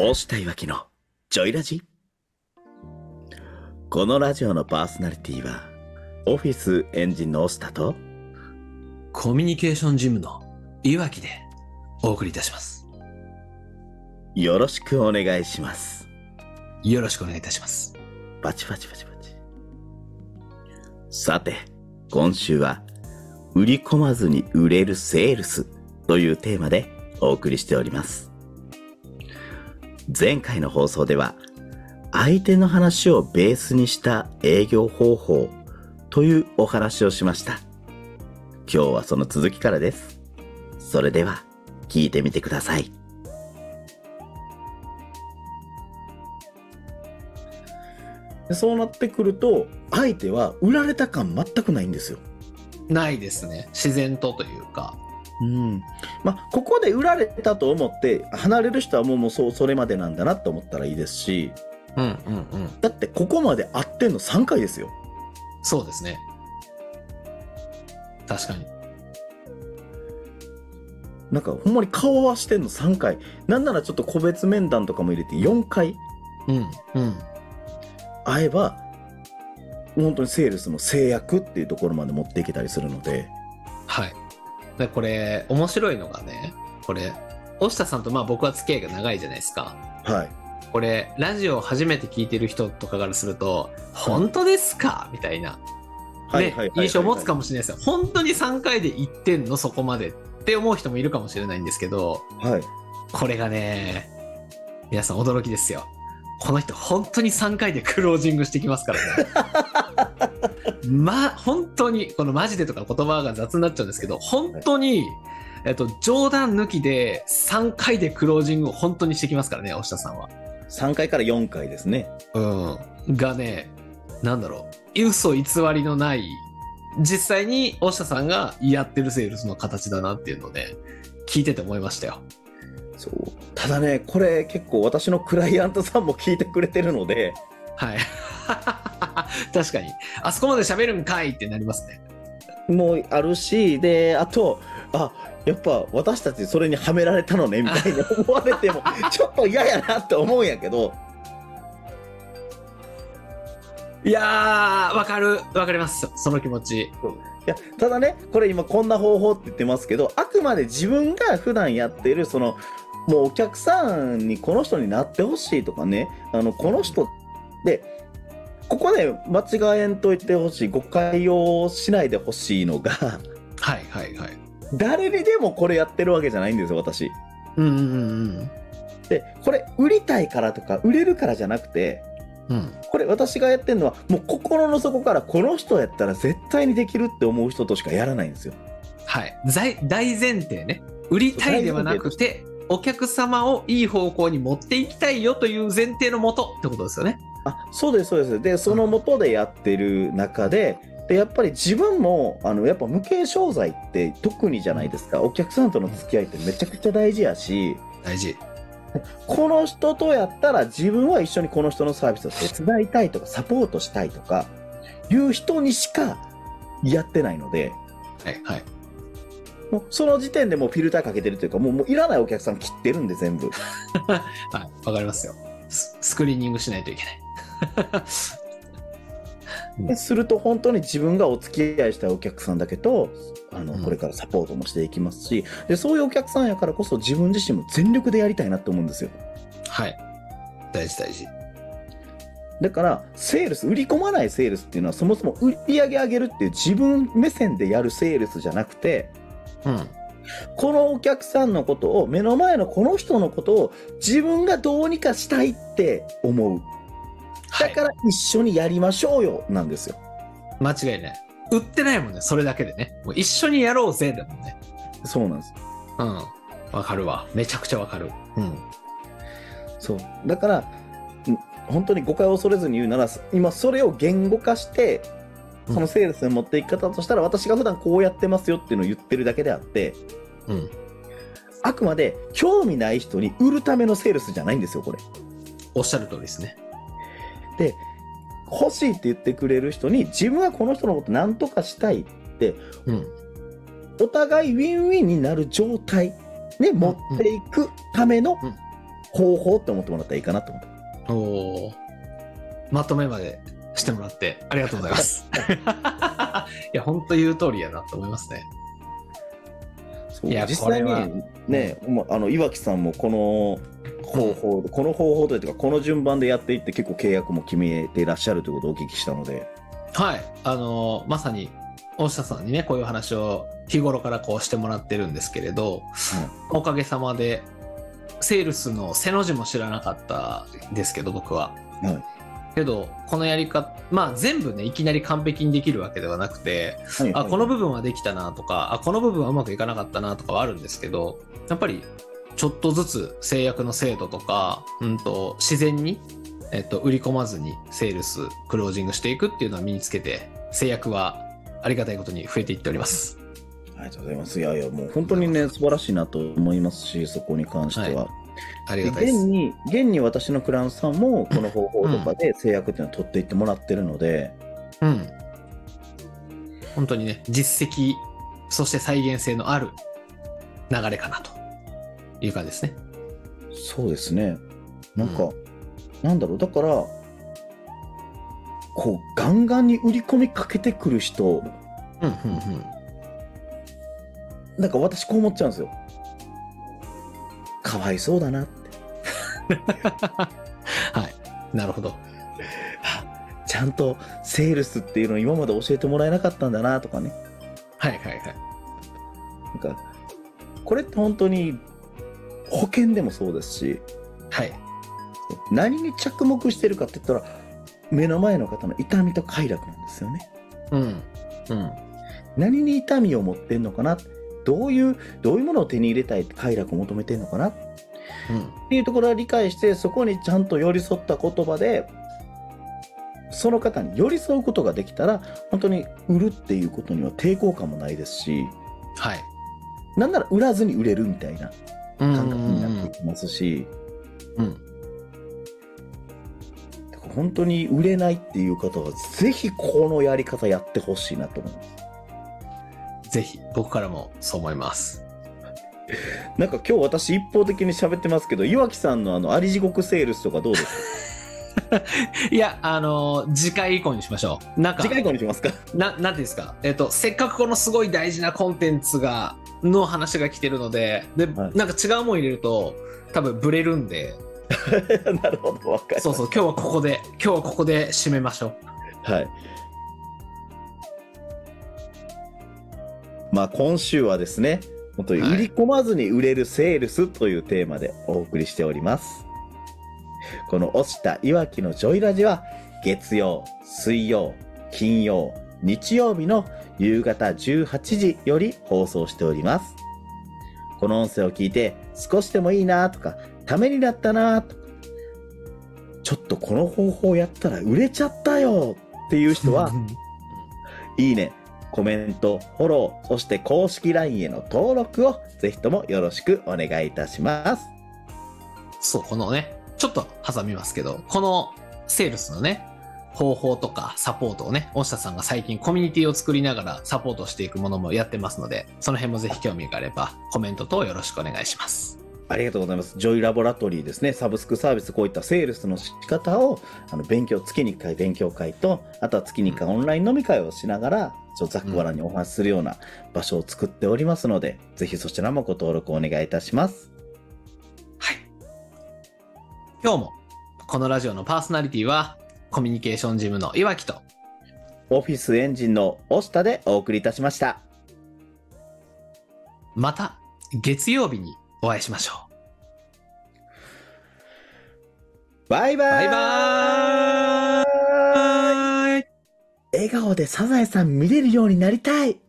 大下いわきのジョイラジ？このラジオのパーソナリティはオフィスエンジンの大下とコミュニケーションジムのいわきでお送りいたします。よろしくお願いしますよろしくお願いいたします。バチバチバチバチさて今週は売り込まずに売れるセールスというテーマでお送りしております前回の放送では相手の話をベースにした営業方法というお話をしました今日はその続きからですそれでは聞いてみてくださいそうなってくると相手は売られた感全くないんですよ。ないですね。自然とというか。うんまあ、ここで売られたと思って離れる人はもうもうそうそれまでなんだなって思ったらいいですしうんうんうん。だってここまで会ってんの3回ですよ。そうですね。確かに。なんかほんまに顔合わしてんの3回なんならちょっと個別面談とかも入れて4回うんうん。会えば本当にセールスの制約っていうところまで持っていけたりするのではい。で、これ、面白いのがね、これ、大下さんとまあ僕は付き合いが長いじゃないですか。はいこれ、ラジオを初めて聞いてる人とかからすると、本当ですか？みたいな。ね、印象を持つかもしれないですよ。本当に3回で行ってんのそこまでって思う人もいるかもしれないんですけど、はいこれがね、皆さん驚きですよ。この人本当に3回でクロージングしてきますからね。ま、本当に、このマジでとか言葉が雑になっちゃうんですけど、本当に、えっと、冗談抜きで3回でクロージングを本当にしてきますからね、大下さんは。3回から4回ですねうん。がね、なんだろう、嘘偽りのない、実際に大下さんがやってるセールスの形だなっていうので、聞いてて思いましたよ。そうただねこれ結構私のクライアントさんも聞いてくれてるのではい。確かに。あそこまで喋るんかいってなりますね。もうあるしであとあやっぱ私たちそれにはめられたのねみたいに 思われてもちょっと嫌やなって思うんやけどいやー、わかる。わかります。その気持ち。いやただねこれ今こんな方法って言ってますけどあくまで自分が普段やってるそのもうお客さんにこの人になってほしいとかねあのこの人でここで間違えんといてほしい誤解をしないでほしいのがはいはいはい。誰にでもこれやってるわけじゃないんですよ私。うんうんうんでこれ売りたいからとか売れるからじゃなくてうん。うん。これ私がやってるのはもう心の底からこの人やったら絶対にできるって思う人としかやらないんですよ。はい。大大前提ね。売りたいではなくて、お客様をいい方向に持っていきたいよという前提のもとってことですよね。あそうですそうですでその元でやってる中ででやっぱり自分もあのやっぱ無形商材って特にじゃないですかお客さんとの付き合いってめちゃくちゃ大事やし大事。この人とやったら自分は一緒にこの人のサービスを手伝いたいとかサポートしたいとかいう人にしかやってないのではいはい。もうその時点でもうフィルターかけてるというかもうもういらないお客さん切ってるんで全部 はい。わかりますよ。ススクリーニングしないといけない。ですると本当に自分がお付き合いしたいお客さんだけとあのうんこれからサポートもしていきますしでそういうお客さんやからこそ自分自身も全力でやりたいなって思うんですよはい。大事大事。だからセールス売り込まないセールスっていうのはそもそも売り上げ上げるっていう自分目線でやるセールスじゃなくてうん。このお客さんのことを目の前のこの人のことを自分がどうにかしたいって思うはい。だから一緒にやりましょうよなんですよ間違いない。売ってないもんね、それだけでね。もう一緒にやろうぜだもんね。そうなんですうん。わかるわ。めちゃくちゃわかる。うん。そうだからん本当に誤解を恐れずに言うなら今それを言語化してうんそのセールスに持っていき方としたら、私が普段こうやってますよっていうのを言ってるだけであってうん。あくまで興味ない人に売るためのセールスじゃないんですよこれおっしゃる通りですね。で欲しいって言ってくれる人に自分はこの人のこと何とかしたいってうん。お互いウィンウィンになる状態に持っていくためのうん方法って思ってもらったらいいかなと思って。おおまとめまでしてもらってありがとうございます。いや、本当言う通りやなと思いますね。いや実際これはにね、まあの岩木さんもこの方法で、この方法というかこの順番でやっていって結構契約も決めていらっしゃるということをお聞きしたので、はい。あのまさに、大下さんにね、こういう話を日頃からこうしてもらってるんですけれど、おかげさまで、セールスの背の字も知らなかったんですけど、僕は。はいけど、このやり方、まあ全部ね、いきなり完璧にできるわけではなくて、はいあ、この部分はできたなとか、あ、この部分はうまくいかなかったなとかはあるんですけど、やっぱりちょっとずつ制約の精度とか、うんと、自然に、えっと、売り込まずにセールス、クロージングしていくっていうのは身につけて、制約はありがたいことに増えていっております。ありがとうございます。いやいや、もう本当にね、素晴らしいなと思いますし、そこに関しては。でありがたいです。現に、現に私のクライアントさんも、この方法とかで制約っていうのを取っていってもらってるので、うん。本当にね、実績、そして再現性のある流れかなという感じですね。そうですね。なんか、なんだろう、だから、こう、ガンガンに売り込みかけてくる人、うん、うん、うん。なんか私こう思っちゃうんですよ。かわいそうだなって。はい。なるほど。あちゃんとセールスっていうのを今まで教えてもらえなかったんだなとかね。はい、はい、はい。なんか、これって本当に保険でもそうですし、はい。何に着目してるかって言ったら、目の前の方の痛みと快楽なんですよね。うん。うん。何に痛みを持ってんのかなどういう、どういうものを手に入れたい快楽を求めてんのかな？っうん。ていうところを理解して、そこにちゃんと寄り添った言葉で、その方に寄り添うことができたら、本当に売るっていうことには抵抗感もないですし、はい。なんなら売らずに売れるみたいな感感覚になっていきますし、うん。だから本当に売れないっていう方は、ぜひこのやり方やってほしいなと思います。ぜひ、僕からもそう思います。なんか今日私一方的に喋ってますけど、岩木さんのあの、あり地獄セールスとかどうですか？いや、あのー次回以降にしましょう。なんか、次回以降にしますか？ななんていうんですか、えっと、せっかくこのすごい大事なコンテンツが、の話が来てるので、で、はいなんか違うもん入れると、多分ブレるんで、なるほど、わかりましたそうそう、今日はここで、今日はここで締めましょう。はい。まあ今週はですね、本当にはい売り込まずに売れるセールスというテーマでお送りしております。この押したいわきのジョイラジは月曜、水曜、金曜、日曜日の夕方18時より放送しております。この音声を聞いて少しでもいいなとか、ためになったなとか、ちょっとこの方法やったら売れちゃったよっていう人は、いいね、コメント、フォロー、そして公式 LINE への登録をぜひともよろしくお願いいたします。そう、このね、ちょっと挟みますけど、このセールスのね、方法とかサポートをね、大下さんが最近コミュニティを作りながらサポートしていくものもやってますので、その辺もぜひ興味があればコメント等よろしくお願いします。ありがとうございます。ジョイラボラトリーですね。サブスクサービス、こういったセールスの仕方を、あの、勉強、月に1回勉強会と、あとは月に1回オンライン飲み会をしながら、ちょっとざっくばらんにお話しするような場所を作っておりますので、ぜひそちらもご登録お願いいたします。はい。今日もこのラジオのパーソナリティはコミュニケーションジムの岩木とオフィスエンジンのオスタでお送りいたしました。また月曜日にお会いしましょバイバーイう。バイバ笑顔でサザエさん見れるようになりたい。